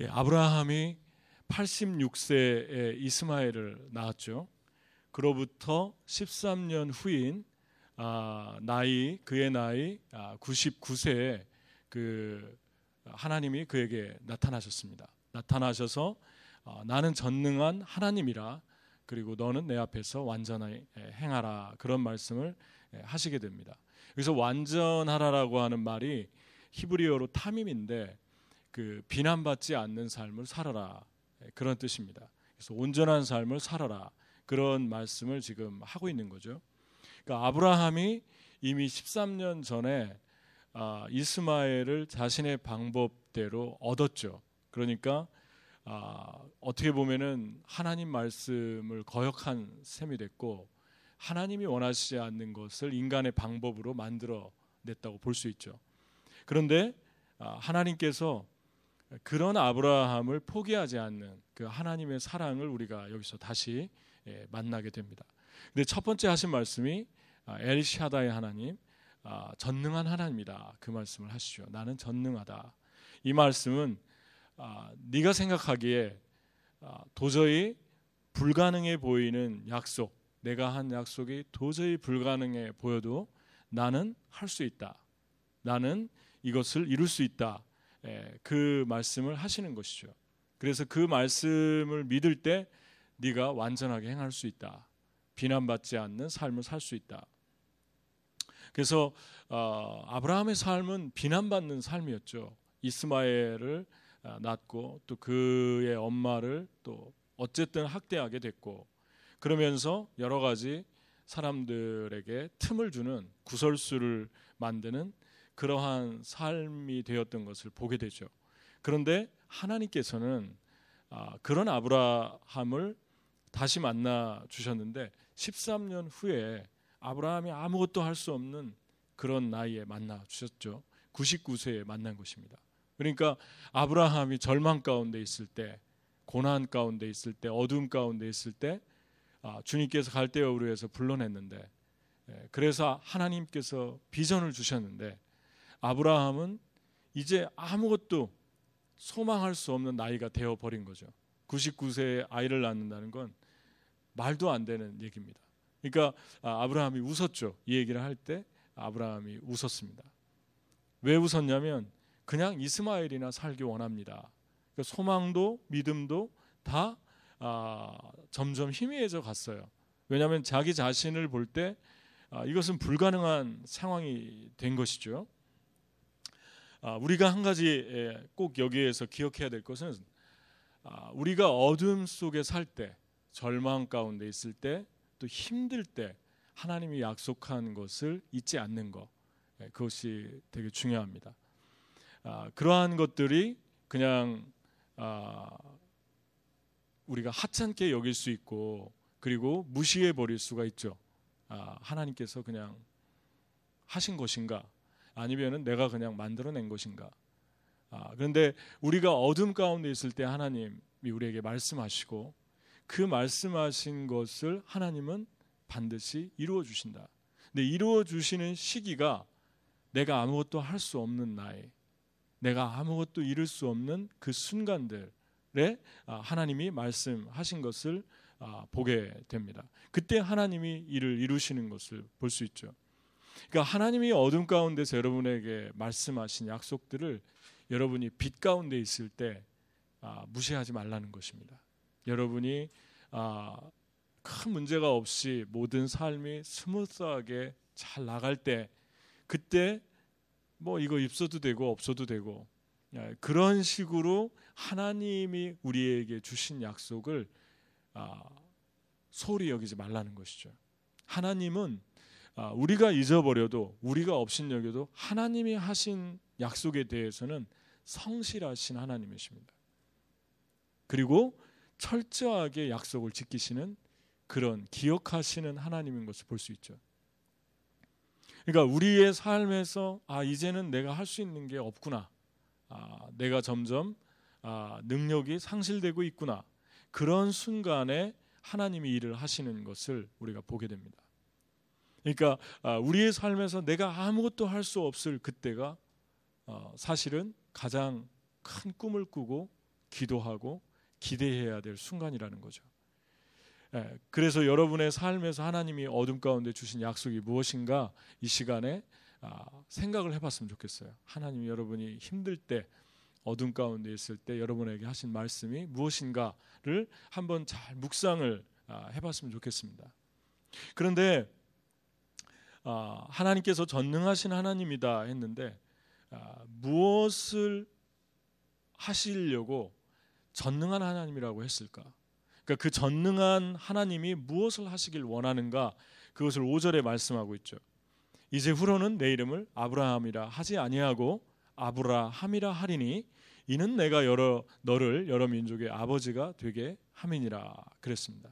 예, 아브라함이 86세에 이스마엘을 낳았죠. 그로부터 13년 후인 아, 나이 그의 나이 아, 99세에 그 하나님이 그에게 나타나셨습니다. 나타나셔서 어, 나는 전능한 하나님이라 그리고 너는 내 앞에서 완전히 행하라 그런 말씀을 하시게 됩니다. 그래서 완전하라라고 하는 말이 히브리어로 탐임인데 그 비난받지 않는 삶을 살아라 그런 뜻입니다. 그래서 온전한 삶을 살아라 그런 말씀을 지금 하고 있는 거죠. 그러니까 아브라함이 이미 13년 전에 아, 이스마엘을 자신의 방법대로 얻었죠. 그러니까 아, 어떻게 보면은 하나님 말씀을 거역한 셈이 됐고 하나님이 원하시지 않는 것을 인간의 방법으로 만들어 냈다고 볼 수 있죠. 그런데 아, 하나님께서 그런 아브라함을 포기하지 않는 그 하나님의 사랑을 우리가 여기서 다시 예, 만나게 됩니다. 근데 첫 번째 하신 말씀이 아, 엘샤다의 하나님, 아, 전능한 하나님이다. 그 말씀을 하시죠. 나는 전능하다. 이 말씀은 아, 네가 생각하기에 도저히 불가능해 보이는 약속, 내가 한 약속이 도저히 불가능해 보여도 나는 할 수 있다. 나는 이것을 이룰 수 있다. 예, 그 말씀을 하시는 것이죠. 그래서 그 말씀을 믿을 때 네가 완전하게 행할 수 있다. 비난받지 않는 삶을 살 수 있다. 그래서 어, 아브라함의 삶은 비난받는 삶이었죠. 이스마엘을 어, 낳고 또 그의 엄마를 또 어쨌든 학대하게 됐고 그러면서 여러 가지 사람들에게 틈을 주는 구설수를 만드는 그러한 삶이 되었던 것을 보게 되죠. 그런데 하나님께서는 아, 그런 아브라함을 다시 만나 주셨는데 13년 후에 아브라함이 아무것도 할 수 없는 그런 나이에 만나 주셨죠. 99세에 만난 것입니다. 그러니까 아브라함이 절망 가운데 있을 때, 고난 가운데 있을 때, 어둠 가운데 있을 때 아, 주님께서 갈대어로 해서 불러냈는데 예, 그래서 하나님께서 비전을 주셨는데 아브라함은 이제 아무것도 소망할 수 없는 나이가 되어 버린 거죠. 99세에 아이를 낳는다는 건 말도 안 되는 얘기입니다. 그러니까 아, 아브라함이 웃었죠. 이 얘기를 할 때 아브라함이 웃었습니다. 왜 웃었냐면 그냥 이스마엘이나 살기 원합니다. 그러니까 소망도 믿음도 다 아, 점점 희미해져 갔어요. 왜냐하면 자기 자신을 볼때 아, 이것은 불가능한 상황이 된 것이죠. 아, 우리가 한 가지 꼭 여기에서 기억해야 될 것은 아, 우리가 어둠 속에 살 때, 절망 가운데 있을 때, 또 힘들 때 하나님이 약속한 것을 잊지 않는 것 예, 그것이 되게 중요합니다. 아, 그러한 것들이 그냥 아, 우리가 하찮게 여길 수 있고 그리고 무시해 버릴 수가 있죠. 아, 하나님께서 그냥 하신 것인가 아니면은 내가 그냥 만들어낸 것인가. 아, 그런데 우리가 어둠 가운데 있을 때 하나님이 우리에게 말씀하시고 그 말씀하신 것을 하나님은 반드시 이루어 주신다. 근데 이루어 주시는 시기가 내가 아무것도 할 수 없는 나이, 내가 아무것도 이룰 수 없는 그 순간들에 아, 하나님이 말씀하신 것을 아, 보게 됩니다. 그때 하나님이 이를 이루시는 것을 볼 수 있죠. 그러니까 하나님이 어둠 가운데서 여러분에게 말씀하신 약속들을 여러분이 빛 가운데 있을 때 아, 무시하지 말라는 것입니다. 여러분이 아, 큰 문제가 없이 모든 삶이 smooth하게 잘 나갈 때 그때 뭐 이거 있어도 되고 없어도 되고 아, 그런 식으로 하나님이 우리에게 주신 약속을 아, 소홀히 여기지 말라는 것이죠. 하나님은 아, 우리가 잊어버려도 우리가 업신여겨도 하나님이 하신 약속에 대해서는 성실하신 하나님이십니다. 그리고 철저하게 약속을 지키시는 그런 기억하시는 하나님인 것을 볼 수 있죠. 그러니까 우리의 삶에서 아 이제는 내가 할 수 있는 게 없구나. 아, 내가 점점 아, 능력이 상실되고 있구나. 그런 순간에 하나님이 일을 하시는 것을 우리가 보게 됩니다. 그러니까 아, 우리의 삶에서 내가 아무것도 할 수 없을 그때가 어, 사실은 가장 큰 꿈을 꾸고 기도하고 기대해야 될 순간이라는 거죠. 예, 그래서 여러분의 삶에서 하나님이 어둠 가운데 주신 약속이 무엇인가 이 시간에 아, 생각을 해봤으면 좋겠어요. 하나님이 여러분이 힘들 때 어둠 가운데 있을 때 여러분에게 하신 말씀이 무엇인가를 한번 잘 묵상을 아, 해봤으면 좋겠습니다. 그런데 아, 하나님께서 전능하신 하나님이다 했는데 아, 무엇을 하시려고 전능한 하나님이라고 했을까? 그러니까 그 전능한 하나님이 무엇을 하시길 원하는가? 그것을 5절에 말씀하고 있죠. 이제 후로는 내 이름을 아브라함이라 하지 아니하고 아브라함이라 하리니 이는 내가 여러 너를 여러 민족의 아버지가 되게 함이니라 그랬습니다.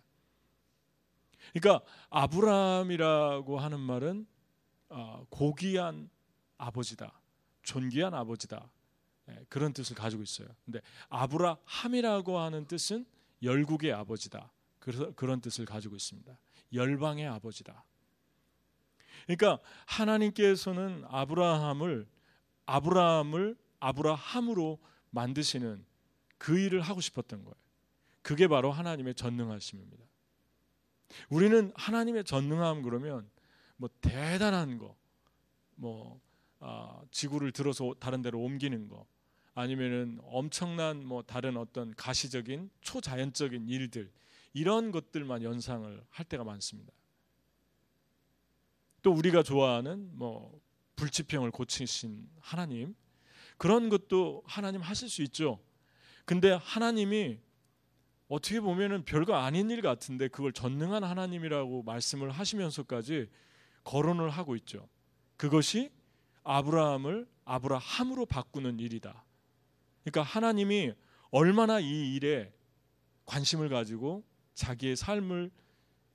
그러니까 아브라함이라고 하는 말은 어, 고귀한 아버지다, 존귀한 아버지다 예, 그런 뜻을 가지고 있어요. 근데 아브라함이라고 하는 뜻은 열국의 아버지다. 그래서 그런 뜻을 가지고 있습니다. 열방의 아버지다. 그러니까 하나님께서는 아브라함을 아브라함을 아브라함으로 만드시는 그 일을 하고 싶었던 거예요. 그게 바로 하나님의 전능하심입니다. 우리는 하나님의 전능함 그러면 뭐 대단한 거, 뭐 아, 지구를 들어서 다른 데로 옮기는 거, 아니면은 엄청난 뭐 다른 어떤 가시적인 초자연적인 일들 이런 것들만 연상을 할 때가 많습니다. 또 우리가 좋아하는 뭐 불치병을 고치신 하나님 그런 것도 하나님 하실 수 있죠. 근데 하나님이 어떻게 보면은 별거 아닌 일 같은데 그걸 전능한 하나님이라고 말씀을 하시면서까지 거론을 하고 있죠. 그것이 아브라함을 아브라함으로 바꾸는 일이다. 그러니까 하나님이 얼마나 이 일에 관심을 가지고 자기의 삶을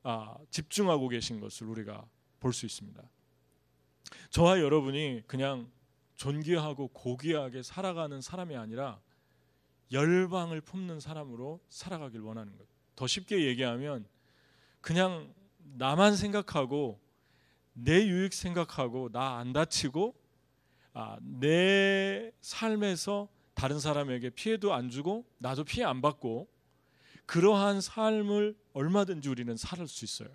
아, 집중하고 계신 것을 우리가 볼 수 있습니다. 저와 여러분이 그냥 존귀하고 고귀하게 살아가는 사람이 아니라 열방을 품는 사람으로 살아가길 원하는 것. 더 쉽게 얘기하면 그냥 나만 생각하고 내 유익 생각하고 나 안 다치고 아, 내 삶에서 다른 사람에게 피해도 안 주고 나도 피해 안 받고 그러한 삶을 얼마든지 우리는 살 수 있어요.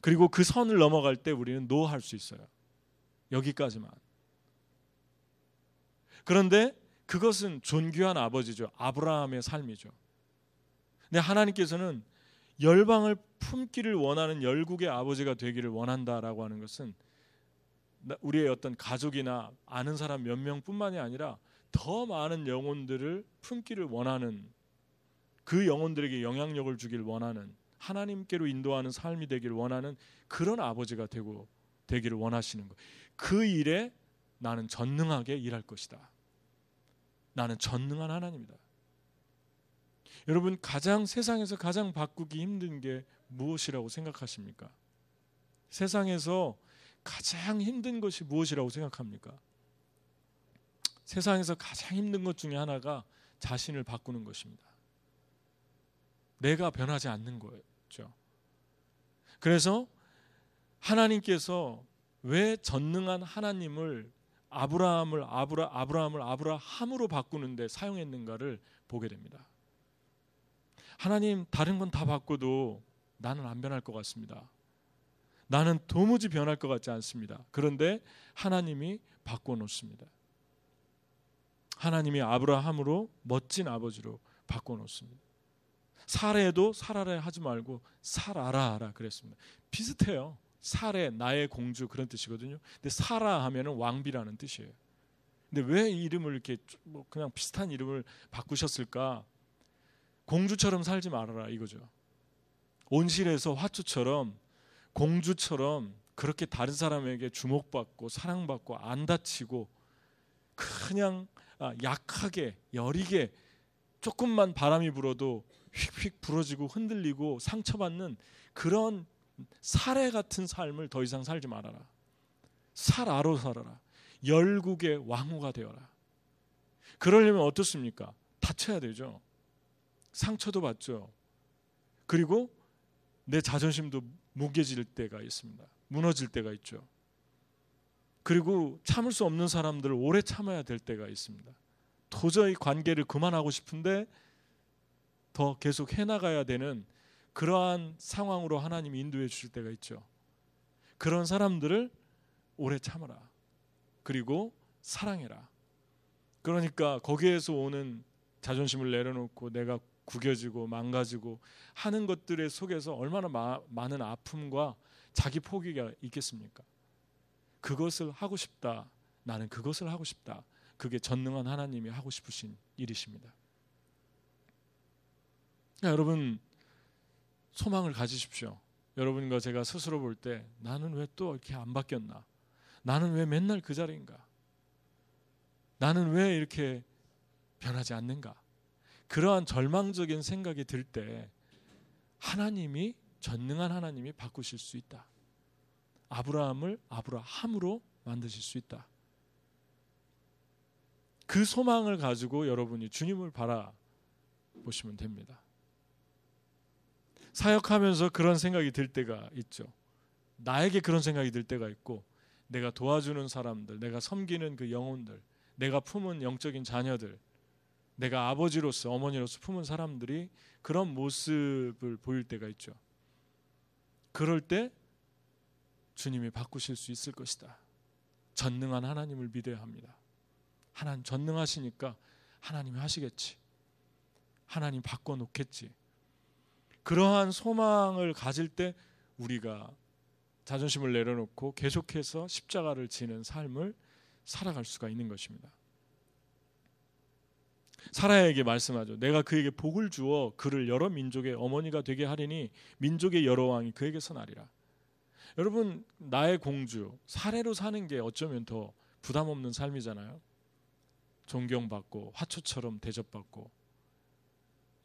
그리고 그 선을 넘어갈 때 우리는 노할 수 있어요. 여기까지만. 그런데 그것은 존귀한 아버지죠. 아브라함의 삶이죠. 근데 하나님께서는 열방을 품기를 원하는 열국의 아버지가 되기를 원한다라고 하는 것은 우리의 어떤 가족이나 아는 사람 몇 명뿐만이 아니라 더 많은 영혼들을 품기를 원하는 그 영혼들에게 영향력을 주길 원하는 하나님께로 인도하는 삶이 되길 원하는 그런 아버지가 되고 되기를 원하시는 것. 그 일에 나는 전능하게 일할 것이다. 나는 전능한 하나님이다. 여러분 가장 세상에서 가장 바꾸기 힘든 게 무엇이라고 생각하십니까? 세상에서 가장 힘든 것이 무엇이라고 생각합니까? 세상에서 가장 힘든 것 중에 하나가 자신을 바꾸는 것입니다. 내가 변하지 않는 거죠. 그래서 하나님께서 왜 전능한 하나님을 아브라함을 아브라 아브라함을 아브라함으로 바꾸는데 사용했는가를 보게 됩니다. 하나님 다른 건 다 바꿔도 나는 안 변할 것 같습니다. 나는 도무지 변할 것 같지 않습니다. 그런데 하나님이 바꿔 놓습니다. 하나님이 아브라함으로 멋진 아버지로 바꿔 놓습니다. 사례도 살아라 하지 말고 살아라 하라 그랬습니다. 비슷해요. 살에 나의 공주 그런 뜻이거든요. 근데 사라 하면은 왕비라는 뜻이에요. 근데 왜 이름을 이렇게 뭐 그냥 비슷한 이름을 바꾸셨을까? 공주처럼 살지 말아라 이거죠. 온실에서 화초처럼 공주처럼 그렇게 다른 사람에게 주목받고 사랑받고 안 다치고 그냥 아, 약하게 여리게 조금만 바람이 불어도 휙휙 부러지고 흔들리고 상처받는 그런 사례 같은 삶을 더 이상 살지 말아라. 살아로 살아라. 열국의 왕후가 되어라. 그러려면 어떻습니까? 다쳐야 되죠. 상처도 받죠. 그리고 내 자존심도 무게질 때가 있습니다. 무너질 때가 있죠. 그리고 참을 수 없는 사람들을 오래 참아야 될 때가 있습니다. 도저히 관계를 그만하고 싶은데 더 계속 해나가야 되는 그러한 상황으로 하나님이 인도해 주실 때가 있죠. 그런 사람들을 오래 참아라. 그리고 사랑해라. 그러니까 거기에서 오는 자존심을 내려놓고 내가 구겨지고 망가지고 하는 것들의 속에서 얼마나 마, 많은 아픔과 자기 포기가 있겠습니까? 그것을 하고 싶다. 나는 그것을 하고 싶다. 그게 전능한 하나님이 하고 싶으신 일이십니다. 그러니까 여러분 소망을 가지십시오. 여러분과 제가 스스로 볼 때 나는 왜 또 이렇게 안 바뀌었나? 나는 왜 맨날 그 자리인가? 나는 왜 이렇게 변하지 않는가? 그러한 절망적인 생각이 들 때 하나님이 전능한 하나님이 바꾸실 수 있다. 아브라함을 아브라함으로 만드실 수 있다. 그 소망을 가지고 여러분이 주님을 바라 보시면 됩니다. 사역하면서 그런 생각이 들 때가 있죠. 나에게 그런 생각이 들 때가 있고 내가 도와주는 사람들, 내가 섬기는 그 영혼들, 내가 품은 영적인 자녀들, 내가 아버지로서 어머니로서 품은 사람들이 그런 모습을 보일 때가 있죠. 그럴 때 주님이 바꾸실 수 있을 것이다. 전능한 하나님을 믿어야 합니다. 하나님 전능하시니까 하나님이 하시겠지. 하나님 바꿔 놓겠지. 그러한 소망을 가질 때 우리가 자존심을 내려놓고 계속해서 십자가를 지는 삶을 살아갈 수가 있는 것입니다. 사라에게 말씀하죠. 내가 그에게 복을 주어 그를 여러 민족의 어머니가 되게 하리니 민족의 여러 왕이 그에게 선하리라. 여러분 나의 공주 사례로 사는 게 어쩌면 더 부담 없는 삶이잖아요. 존경받고 화초처럼 대접받고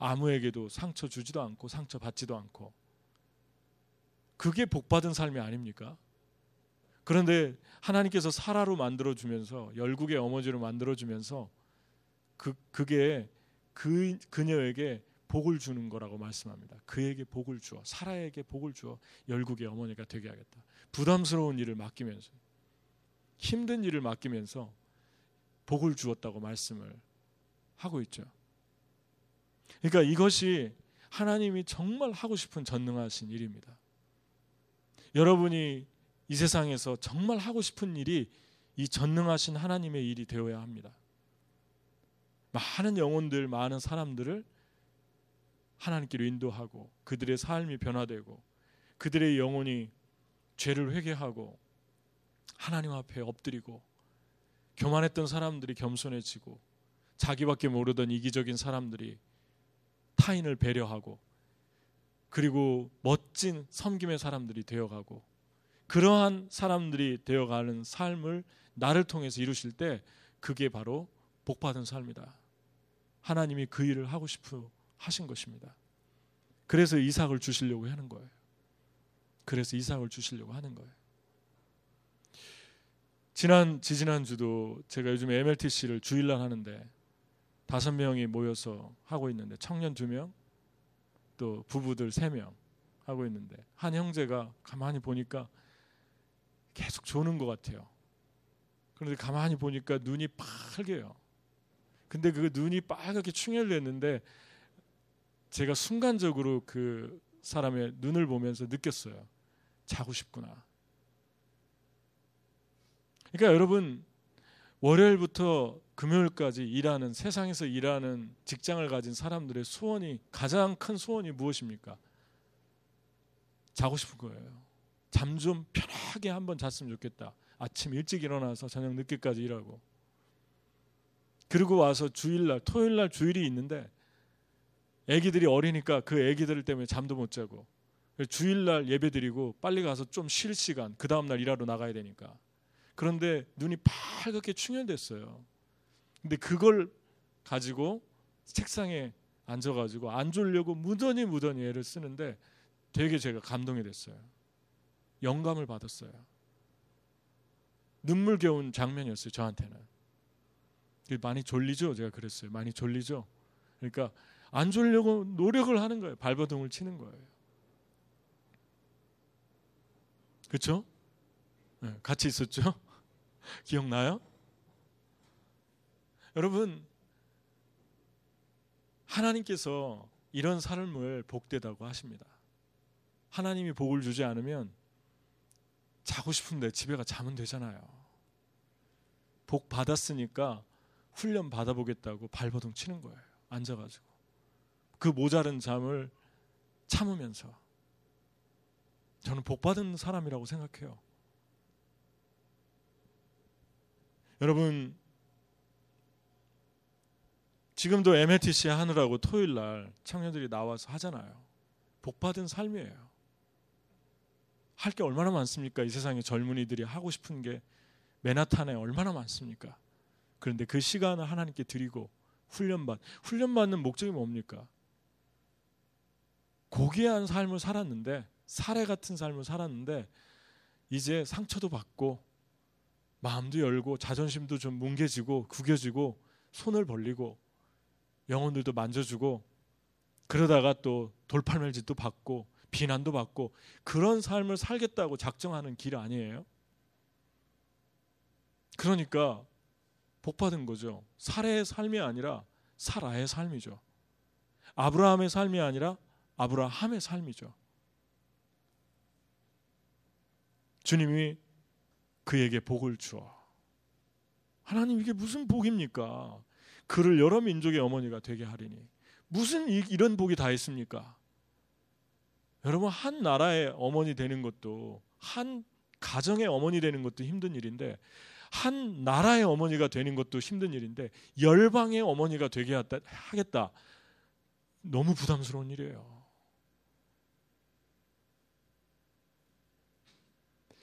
아무에게도 상처 주지도 않고 상처 받지도 않고 그게 복받은 삶이 아닙니까? 그런데 하나님께서 사라로 만들어 주면서 열국의 어머니로 만들어 주면서 그 그게 그 그녀에게 복을 주는 거라고 말씀합니다. 그에게 복을 주어 사라에게 복을 주어 열국의 어머니가 되게 하겠다. 부담스러운 일을 맡기면서 힘든 일을 맡기면서 복을 주었다고 말씀을 하고 있죠. 그러니까 이것이 하나님이 정말 하고 싶은 전능하신 일입니다. 여러분이 이 세상에서 정말 하고 싶은 일이 이 전능하신 하나님의 일이 되어야 합니다. 많은 영혼들, 많은 사람들을 하나님께로 인도하고 그들의 삶이 변화되고 그들의 영혼이 죄를 회개하고 하나님 앞에 엎드리고 교만했던 사람들이 겸손해지고 자기밖에 모르던 이기적인 사람들이 타인을 배려하고 그리고 멋진 섬김의 사람들이 되어가고 그러한 사람들이 되어가는 삶을 나를 통해서 이루실 때 그게 바로 복받은 삶이다. 하나님이 그 일을 하고 싶어 하신 것입니다. 그래서 이삭을 주시려고 하는 거예요. 그래서 이삭을 주시려고 하는 거예요. 지난 지지난 주도 제가 요즘 MLTC를 주일날 하는데 다섯 명이 모여서 하고 있는데 청년 두 명, 또 부부들 세 명 하고 있는데 한 형제가 가만히 보니까 계속 조는 것 같아요. 그런데 가만히 보니까 눈이 빨개요. 근데 그 눈이 빨갛게 충혈됐는데 제가 순간적으로 그 사람의 눈을 보면서 느꼈어요. 자고 싶구나. 그러니까 여러분 월요일부터 금요일까지 일하는 세상에서 일하는 직장을 가진 사람들의 소원이 가장 큰 소원이 무엇입니까? 자고 싶은 거예요. 잠 좀 편하게 한번 잤으면 좋겠다. 아침 일찍 일어나서 저녁 늦게까지 일하고 그리고 와서 주일날 토요일날 주일이 있는데 아기들이 어리니까 그 아기들 때문에 잠도 못 자고 주일날 예배드리고 빨리 가서 좀 쉴 시간 그 다음날 일하러 나가야 되니까 그런데 눈이 빨갛게 충혈됐어요. 근데 그걸 가지고 책상에 앉아가지고 안 졸려고 무던히 무던히 애를 쓰는데 되게 제가 감동이 됐어요. 영감을 받았어요. 눈물겨운 장면이었어요. 저한테는. 많이 졸리죠? 제가 그랬어요. 많이 졸리죠? 그러니까 안 졸려고 노력을 하는 거예요. 발버둥을 치는 거예요. 그렇죠? 네, 같이 있었죠? 기억나요? 여러분 하나님께서 이런 삶을 복되다고 하십니다. 하나님이 복을 주지 않으면 자고 싶은데 집에 가 자면 되잖아요. 복 받았으니까 훈련 받아보겠다고 발버둥 치는 거예요. 앉아가지고 그 모자른 잠을 참으면서 저는 복 받은 사람이라고 생각해요. 여러분 지금도 MLTC 하느라고 토요일 날 청년들이 나와서 하잖아요. 복 받은 삶이에요. 할 게 얼마나 많습니까? 이 세상에 젊은이들이 하고 싶은 게 맨하탄에 얼마나 많습니까? 그런데 그 시간을 하나님께 드리고 훈련받 훈련받는 목적이 뭡니까? 고귀한 삶을 살았는데 사례 같은 삶을 살았는데 이제 상처도 받고 마음도 열고 자존심도 좀 뭉개지고 구겨지고 손을 벌리고 영혼들도 만져주고 그러다가 또 돌팔멜짓도 받고 비난도 받고 그런 삶을 살겠다고 작정하는 길 아니에요? 그러니까 복 받은 거죠. 사례의 삶이 아니라 사라의 삶이죠. 아브라함의 삶이 아니라 아브라함의 삶이죠. 주님이 그에게 복을 주어. 하나님 이게 무슨 복입니까? 그를 여러 민족의 어머니가 되게 하리니 무슨 이런 복이 다 있습니까? 여러분 한 나라의 어머니 되는 것도 한 가정의 어머니 되는 것도 힘든 일인데 한 나라의 어머니가 되는 것도 힘든 일인데 열방의 어머니가 되게 하겠다. 너무 부담스러운 일이에요.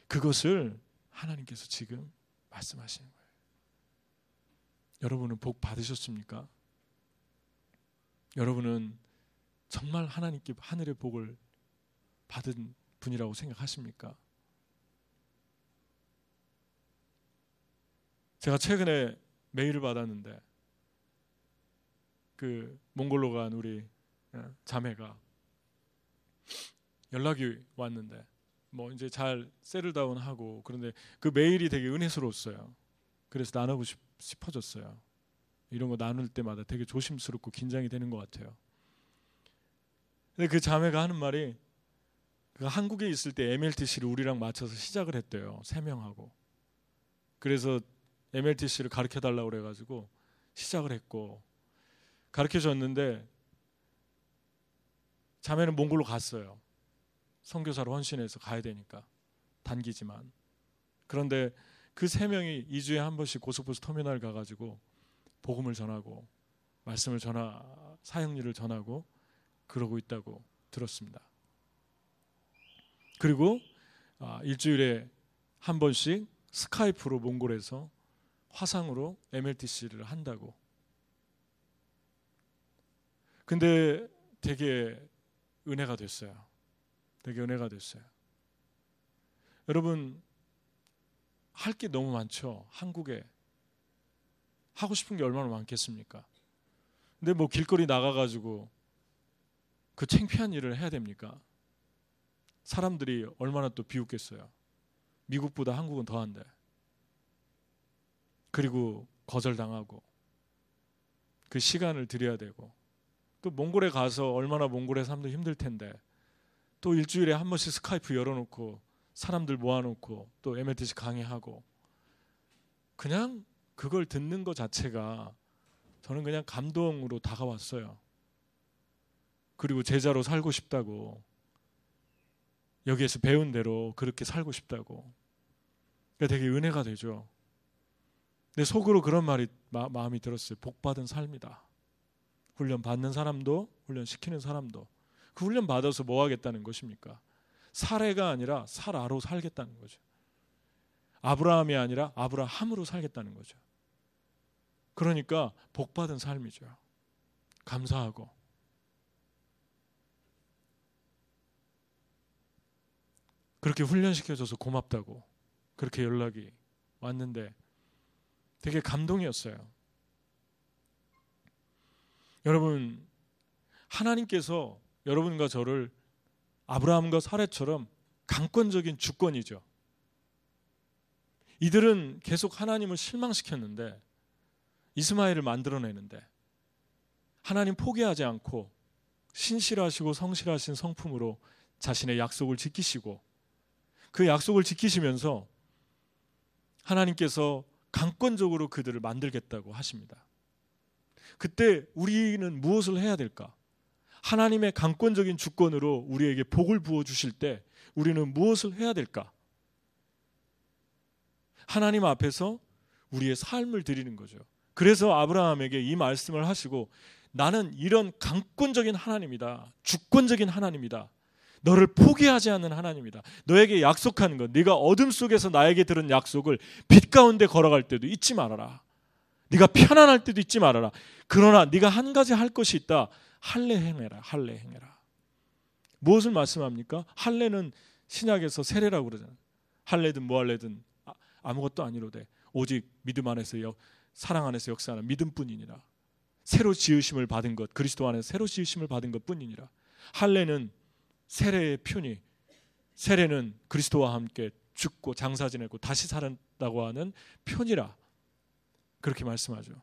그것을 하나님께서 지금 말씀하시는 거예요. 여러분은 복 받으셨습니까? 여러분은 정말 하나님께 하늘의 복을 받은 분이라고 생각하십니까? 제가 최근에 메일을 받았는데 그 몽골로 간 우리 어, 자매가 연락이 왔는데 뭐 이제 잘 세를다운 하고 그런데 그 메일이 되게 은혜스러웠어요. 그래서 나누고 싶, 싶어졌어요. 이런 거 나눌 때마다 되게 조심스럽고 긴장이 되는 것 같아요. 근데 그 자매가 하는 말이 그 한국에 있을 때 MLTC를 우리랑 맞춰서 시작을 했대요. 세 명하고. 그래서 MLTC를 가르쳐 달라고 그래 가지고 시작을 했고 가르쳐 줬는데 자매는 몽골로 갔어요. 선교사로 헌신해서 가야 되니까 단기지만 그런데 그 세 명이 2주에 한 번씩 고속버스 터미널 가가지고 복음을 전하고 말씀을 전하 사형리를 전하고 그러고 있다고 들었습니다. 그리고 아, 일주일에 한 번씩 스카이프로 몽골에서 화상으로 MLTC를 한다고. 근데 되게 은혜가 됐어요. 되게 은혜가 됐어요. 여러분 할 게 너무 많죠. 한국에 하고 싶은 게 얼마나 많겠습니까? 근데 뭐 길거리 나가 가지고 그 창피한 일을 해야 됩니까? 사람들이 얼마나 또 비웃겠어요. 미국보다 한국은 더한데. 그리고 거절당하고 그 시간을 들여야 되고 또 몽골에 가서 얼마나 몽골에 사람도 힘들 텐데 또 일주일에 한 번씩 스카이프 열어놓고 사람들 모아놓고 또 MLTC 강의하고 그냥 그걸 듣는 것 자체가 저는 그냥 감동으로 다가왔어요. 그리고 제자로 살고 싶다고 여기에서 배운 대로 그렇게 살고 싶다고 그러니까 되게 은혜가 되죠. 내 속으로 그런 말이 마, 음이 들었어요. 복 받은 삶이다. 훈련 받는 사람도 훈련 시키는 사람도 그 훈련 받아서 뭐 하겠다는 것입니까? 사례가 아니라 사라로 살겠다는 거죠. 아브라함이 아니라 아브라함으로 살겠다는 거죠. 그러니까 복 받은 삶이죠. 감사하고 그렇게 훈련시켜줘서 고맙다고 그렇게 연락이 왔는데 되게 감동이었어요. 여러분, 하나님께서 여러분과 저를 아브라함과 사례처럼 강권적인 주권이죠. 이들은 계속 하나님을 실망시켰는데 이스마엘을 만들어내는데 하나님 포기하지 않고 신실하시고 성실하신 성품으로 자신의 약속을 지키시고 그 약속을 지키시면서 하나님께서 강권적으로 그들을 만들겠다고 하십니다. 그때 우리는 무엇을 해야 될까? 하나님의 강권적인 주권으로 우리에게 복을 부어 주실 때 우리는 무엇을 해야 될까? 하나님 앞에서 우리의 삶을 드리는 거죠. 그래서 아브라함에게 이 말씀을 하시고 나는 이런 강권적인 하나님이다. 주권적인 하나님이다. 너를 포기하지 않는 하나님이다. 너에게 약속하는 것, 네가 어둠 속에서 나에게 들은 약속을 빛 가운데 걸어갈 때도 잊지 말아라. 네가 편안할 때도 잊지 말아라. 그러나 네가 한 가지 할 것이 있다. 할례 행해라. 할례 행해라. 무엇을 말씀합니까? 할례는 신약에서 세례라고 그러잖아요. 할례든 뭐 할례든 아, 아무것도 아니로되 오직 믿음 안에서 사랑 안에서 역사하는 믿음뿐이니라. 새로 지으심을 받은 것, 그리스도 안에서 새로 지으심을 받은 것뿐이니라. 할례는 세례의 표니, 세례는 그리스도와 함께 죽고 장사 지내고 다시 살았다고 하는 표니라. 그렇게 말씀하죠.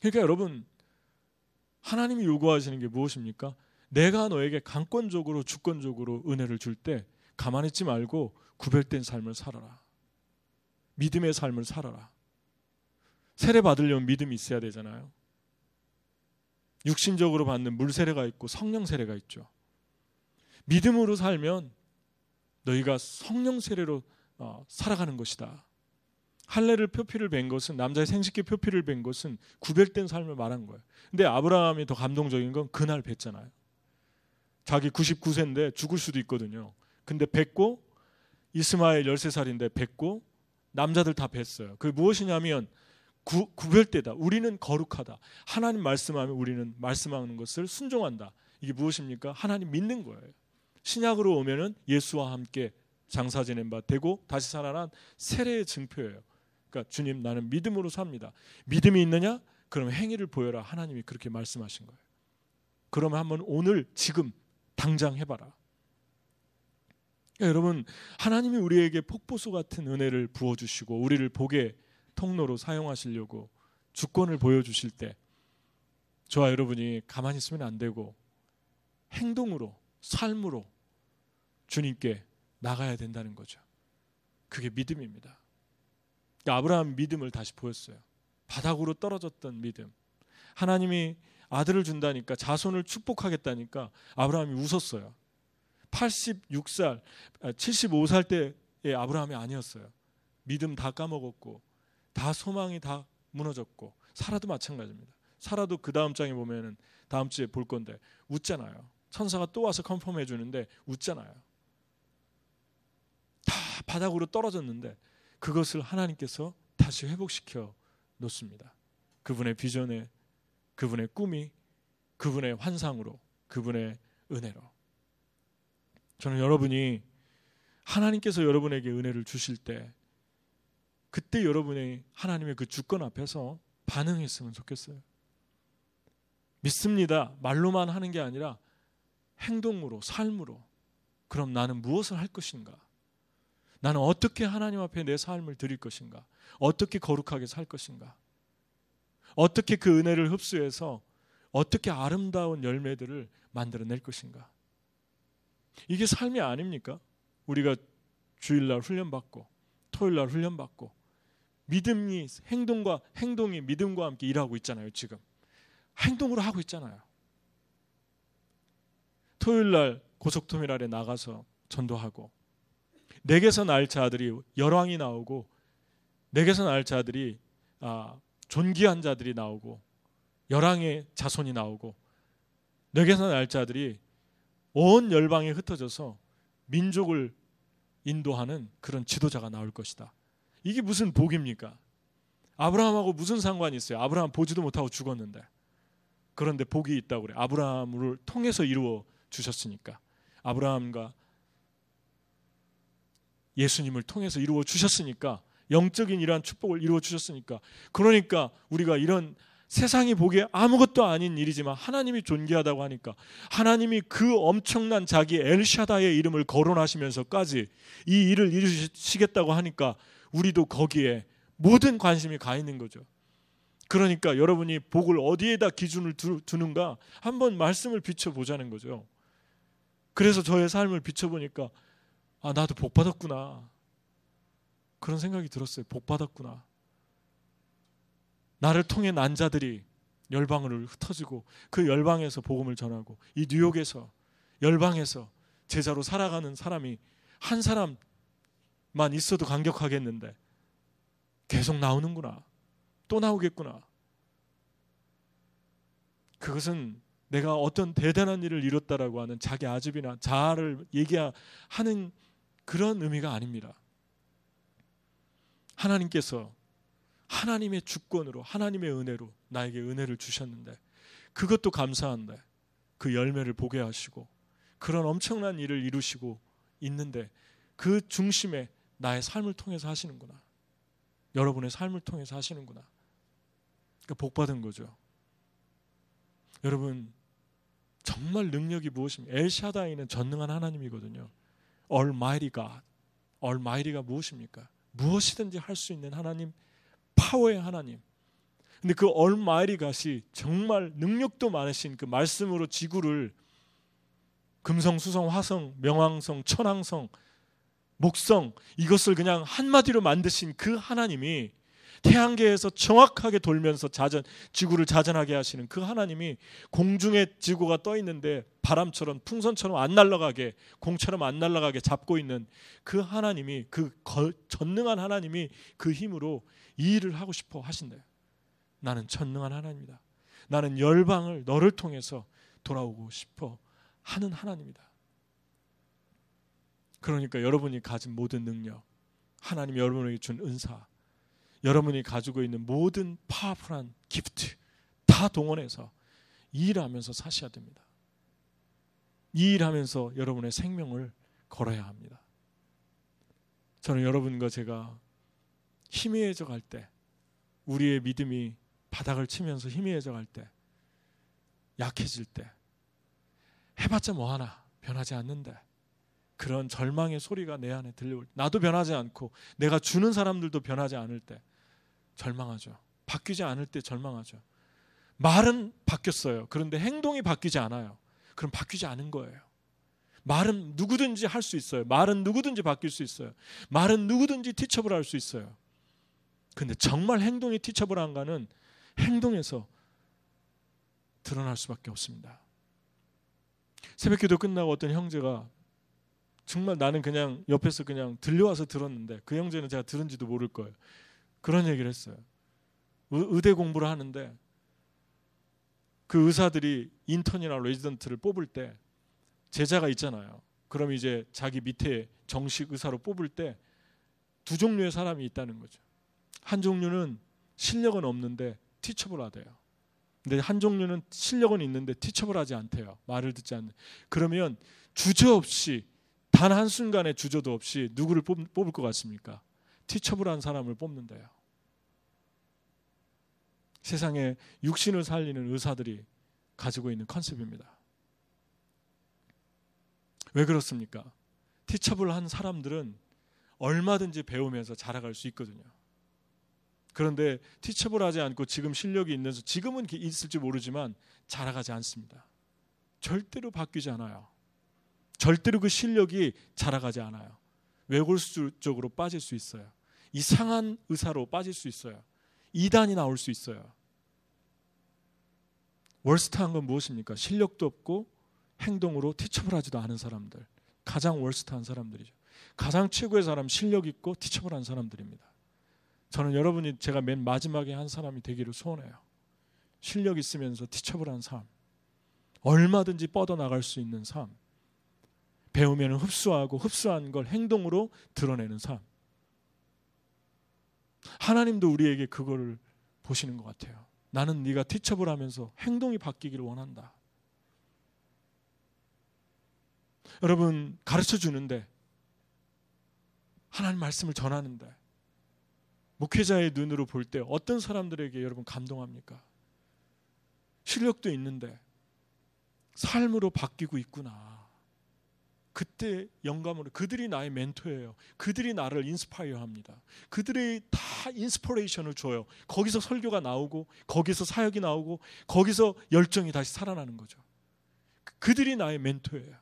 그러니까 여러분 하나님이 요구하시는 게 무엇입니까? 내가 너에게 강권적으로 주권적으로 은혜를 줄 때 가만히 있지 말고 구별된 삶을 살아라. 믿음의 삶을 살아라. 세례 받으려면 믿음이 있어야 되잖아요. 육신적으로 받는 물 세례가 있고 성령 세례가 있죠. 믿음으로 살면 너희가 성령 세례로 어, 살아가는 것이다. 할례를 표피를 뵌 것은 남자의 생식기 표피를 뵌 것은 구별된 삶을 말한 거예요. 근데 아브라함이 더 감동적인 건 그날 뵀잖아요. 자기 99세인데 죽을 수도 있거든요. 근데 뵙고 이스마엘 13살인데 뵙고 남자들 다 뵀어요. 그게 무엇이냐면 구, 구별되다. 우리는 거룩하다. 하나님 말씀하면 우리는 말씀하는 것을 순종한다. 이게 무엇입니까? 하나님 믿는 거예요. 신약으로 오면은 예수와 함께 장사 지낸 바 되고 다시 살아난 세례의 증표예요. 그러니까 주님 나는 믿음으로 삽니다. 믿음이 있느냐? 그럼 행위를 보여라. 하나님이 그렇게 말씀하신 거예요. 그러면 한번 오늘 지금 당장 해봐라. 그러니까 여러분 하나님이 우리에게 폭포수 같은 은혜를 부어주시고 우리를 복의 통로로 사용하시려고 주권을 보여주실 때 저와 여러분이 가만히 있으면 안 되고 행동으로 삶으로 주님께 나가야 된다는 거죠. 그게 믿음입니다. 아브라함 믿음을 다시 보였어요. 바닥으로 떨어졌던 믿음. 하나님이 아들을 준다니까 자손을 축복하겠다니까 아브라함이 웃었어요. 86살, 75살 아, 때의 아브라함이 아니었어요. 믿음 다 까먹었고 다 소망이 다 무너졌고 사라도 마찬가지입니다. 사라도 그 다음 장에 보면은 다음 주에 볼 건데 웃잖아요. 천사가 또 와서 컨펌해 주는데 웃잖아요. 다 바닥으로 떨어졌는데 그것을 하나님께서 다시 회복시켜 놓습니다. 그분의 비전에 그분의 꿈이 그분의 환상으로 그분의 은혜로 저는 여러분이 하나님께서 여러분에게 은혜를 주실 때 그때 여러분이 하나님의 그 주권 앞에서 반응했으면 좋겠어요. 믿습니다. 말로만 하는 게 아니라 행동으로, 삶으로. 그럼 나는 무엇을 할 것인가? 나는 어떻게 하나님 앞에 내 삶을 드릴 것인가? 어떻게 거룩하게 살 것인가? 어떻게 그 은혜를 흡수해서 어떻게 아름다운 열매들을 만들어낼 것인가? 이게 삶이 아닙니까? 우리가 주일날 훈련받고 토요일날 훈련받고 믿음이 행동과 행동이 믿음과 함께 일하고 있잖아요. 지금 행동으로 하고 있잖아요. 토요일 날 고속터미널에 나가서 전도하고 내게서 날 자들이 열왕이 나오고 내게서 날 자들이 아, 존귀한 자들이 나오고 열왕의 자손이 나오고 내게서 날 자들이 온 열방에 흩어져서 민족을 인도하는 그런 지도자가 나올 것이다. 이게 무슨 복입니까? 아브라함하고 무슨 상관이 있어요? 아브라함 보지도 못하고 죽었는데. 그런데 복이 있다고 그래. 아브라함을 통해서 이루어 주셨으니까. 아브라함과 예수님을 통해서 이루어 주셨으니까 영적인 이러한 축복을 이루어 주셨으니까 그러니까 우리가 이런 세상이 보기에 아무것도 아닌 일이지만 하나님이 존귀하다고 하니까 하나님이 그 엄청난 자기 엘샤다의 이름을 거론하시면서까지 이 일을 이루시겠다고 하니까 우리도 거기에 모든 관심이 가 있는 거죠. 그러니까 여러분이 복을 어디에다 기준을 두, 두는가 한번 말씀을 비춰보자는 거죠. 그래서 저의 삶을 비춰보니까 아 나도 복 받았구나 그런 생각이 들었어요. 복 받았구나. 나를 통해 난 자들이 열방으로 흩어지고 그 열방에서 복음을 전하고 이 뉴욕에서 열방에서 제자로 살아가는 사람이 한 사람만 있어도 감격하겠는데 계속 나오는구나. 또 나오겠구나. 그것은 내가 어떤 대단한 일을 이뤘다라고 하는 자기 아집이나 자아를 얘기하는 그런 의미가 아닙니다. 하나님께서 하나님의 주권으로 하나님의 은혜로 나에게 은혜를 주셨는데 그것도 감사한데 그 열매를 보게 하시고 그런 엄청난 일을 이루시고 있는데 그 중심에 나의 삶을 통해서 하시는구나. 여러분의 삶을 통해서 하시는구나. 그러니까 복 받은 거죠. 여러분 정말 능력이 무엇입니까? 엘샤다이는 전능한 하나님이거든요. Almighty God. Almighty가 무엇입니까? 무엇이든지 할 수 있는 하나님, 파워의 하나님. 근데 그 Almighty God이 정말 능력도 많으신 그 말씀으로 지구를 금성, 수성, 화성, 명왕성, 천왕성, 목성 이것을 그냥 한마디로 만드신 그 하나님이 태양계에서 정확하게 돌면서 자전 지구를 자전하게 하시는 그 하나님이 공중에 지구가 떠 있는데 바람처럼 풍선처럼 안 날아가게 공처럼 안 날아가게 잡고 있는 그 하나님이 그 전능한 하나님이 그 힘으로 이 일을 하고 싶어 하신대요. 나는 전능한 하나님이다. 나는 열방을 너를 통해서 돌아오고 싶어 하는 하나님이다. 그러니까 여러분이 가진 모든 능력, 하나님 여러분에게 준 은사, 여러분이 가지고 있는 모든 파워풀한 기프트 다 동원해서 일하면서 사셔야 됩니다. 이 일하면서 여러분의 생명을 걸어야 합니다. 저는 여러분과 제가 희미해져 갈 때, 우리의 믿음이 바닥을 치면서 희미해져 갈 때, 약해질 때, 해봤자 뭐하나 변하지 않는데, 그런 절망의 소리가 내 안에 들려올 때, 나도 변하지 않고, 내가 주는 사람들도 변하지 않을 때, 절망하죠. 바뀌지 않을 때 절망하죠. 말은 바뀌었어요. 그런데 행동이 바뀌지 않아요. 그럼 바뀌지 않은 거예요. 말은 누구든지 할 수 있어요. 말은 누구든지 바뀔 수 있어요. 말은 누구든지 티처블 할 수 있어요. 근데 정말 행동이 티처블한가는 행동에서 드러날 수밖에 없습니다. 새벽 기도 끝나고 어떤 형제가 정말 나는 그냥 옆에서 그냥 들려와서 들었는데 그 형제는 제가 들은지도 모를 거예요. 그런 얘기를 했어요. 의대 공부를 하는데 그 의사들이 인턴이나 레지던트를 뽑을 때 제자가 있잖아요. 그럼 이제 자기 밑에 정식 의사로 뽑을 때 두 종류의 사람이 있다는 거죠. 한 종류는 실력은 없는데 티처블하대요. 근데 한 종류는 실력은 있는데 티처블하지 않대요. 말을 듣지 않는. 그러면 주저 없이 단 한 순간의 주저도 없이 누구를 뽑을 것 같습니까? 티처블한 사람을 뽑는데요. 세상에 육신을 살리는 의사들이 가지고 있는 컨셉입니다. 왜 그렇습니까? 티처블한 사람들은 얼마든지 배우면서 자라갈 수 있거든요. 그런데 티처블하지 않고 지금 실력이 있는 지금은 있을지 모르지만 자라가지 않습니다. 절대로 바뀌지 않아요. 절대로 그 실력이 자라가지 않아요. 외골수 쪽으로 빠질 수 있어요. 이상한 의사로 빠질 수 있어요. 이단이 나올 수 있어요. 월스트한 건 무엇입니까? 실력도 없고 행동으로 티처블하지도 않은 사람들. 가장 월스트한 사람들이죠. 가장 최고의 사람 실력 있고 티처블한 사람들입니다. 저는 여러분이 제가 맨 마지막에 한 사람이 되기를 소원해요. 실력 있으면서 티처블한 삶. 얼마든지 뻗어 나갈 수 있는 삶. 배우면 흡수하고 흡수한 걸 행동으로 드러내는 삶. 하나님도 우리에게 그거를 보시는 것 같아요. 나는 네가 티처블하면서 행동이 바뀌기를 원한다. 여러분 가르쳐 주는데 하나님 말씀을 전하는데 목회자의 눈으로 볼 때 어떤 사람들에게 여러분 감동합니까? 실력도 있는데 삶으로 바뀌고 있구나. 그때 영감으로 그들이 나의 멘토예요. 그들이 나를 inspire 합니다. 그들이 다 inspiration을 줘요. 거기서 설교가 나오고 거기서 사역이 나오고 거기서 열정이 다시 살아나는 거죠. 그들이 나의 멘토예요.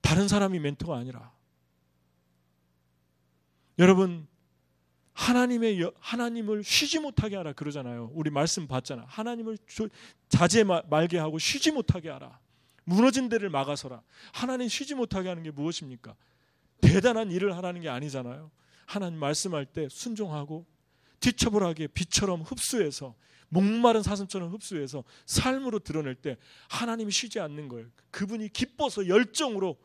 다른 사람이 멘토가 아니라 여러분 하나님의 하나님을 쉬지 못하게 하라 그러잖아요. 우리 말씀 봤잖아. 하나님을 자제 말게 하고 쉬지 못하게 하라. 무너진 데를 막아서라. 하나님 쉬지 못하게 하는 게 무엇입니까? 대단한 일을 하라는 게 아니잖아요. 하나님 말씀할 때 순종하고 뒤처벌하게 비처럼 흡수해서 목마른 사슴처럼 흡수해서 삶으로 드러낼 때 하나님이 쉬지 않는 거예요. 그분이 기뻐서 열정으로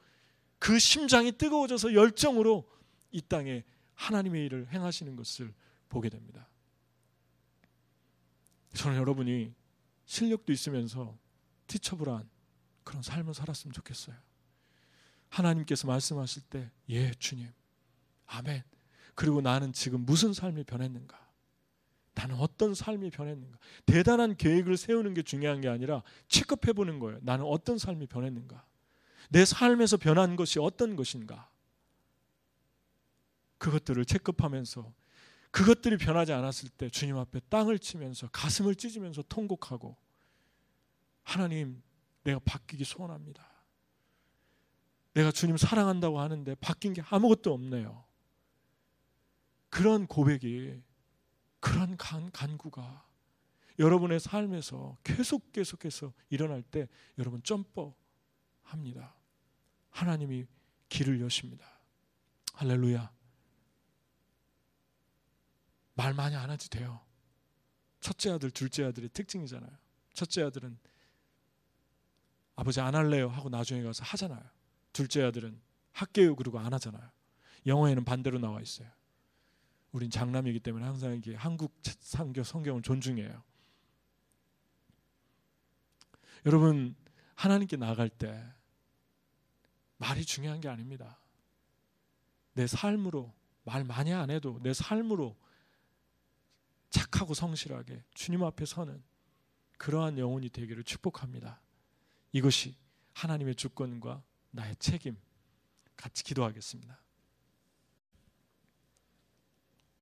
그 심장이 뜨거워져서 열정으로 이 땅에 하나님의 일을 행하시는 것을 보게 됩니다. 저는 여러분이 실력도 있으면서 티처블한 그런 삶을 살았으면 좋겠어요. 하나님께서 말씀하실 때, 예, 주님. 아멘. 그리고 나는 지금 무슨 삶이 변했는가? 나는 어떤 삶이 변했는가? 대단한 계획을 세우는 게 중요한 게 아니라 체크해 보는 거예요. 나는 어떤 삶이 변했는가? 내 삶에서 변한 것이 어떤 것인가? 그것들을 체크하면서 그것들이 변하지 않았을 때 주님 앞에 땅을 치면서 가슴을 찢으면서 통곡하고 하나님 내가 바뀌기 소원합니다. 내가 주님 사랑한다고 하는데 바뀐 게 아무것도 없네요. 그런 고백이 그런 간, 간구가 여러분의 삶에서 계속 계속해서 일어날 때 여러분 점퍼합니다. 하나님이 길을 여십니다. 할렐루야. 말 많이 안 하지 돼요. 첫째 아들, 둘째 아들의 특징이잖아요. 첫째 아들은 아버지 안 할래요 하고 나중에 가서 하잖아요. 둘째 아들은 할게요 그러고 안 하잖아요. 영어에는 반대로 나와 있어요. 우린 장남이기 때문에 항상 이게 한국 상교 성경을 존중해요. 여러분 하나님께 나갈 때 말이 중요한 게 아닙니다. 내 삶으로 말 많이 안 해도 내 삶으로 착하고 성실하게 주님 앞에 서는 그러한 영혼이 되기를 축복합니다. 이것이 하나님의 주권과 나의 책임 같이 기도하겠습니다.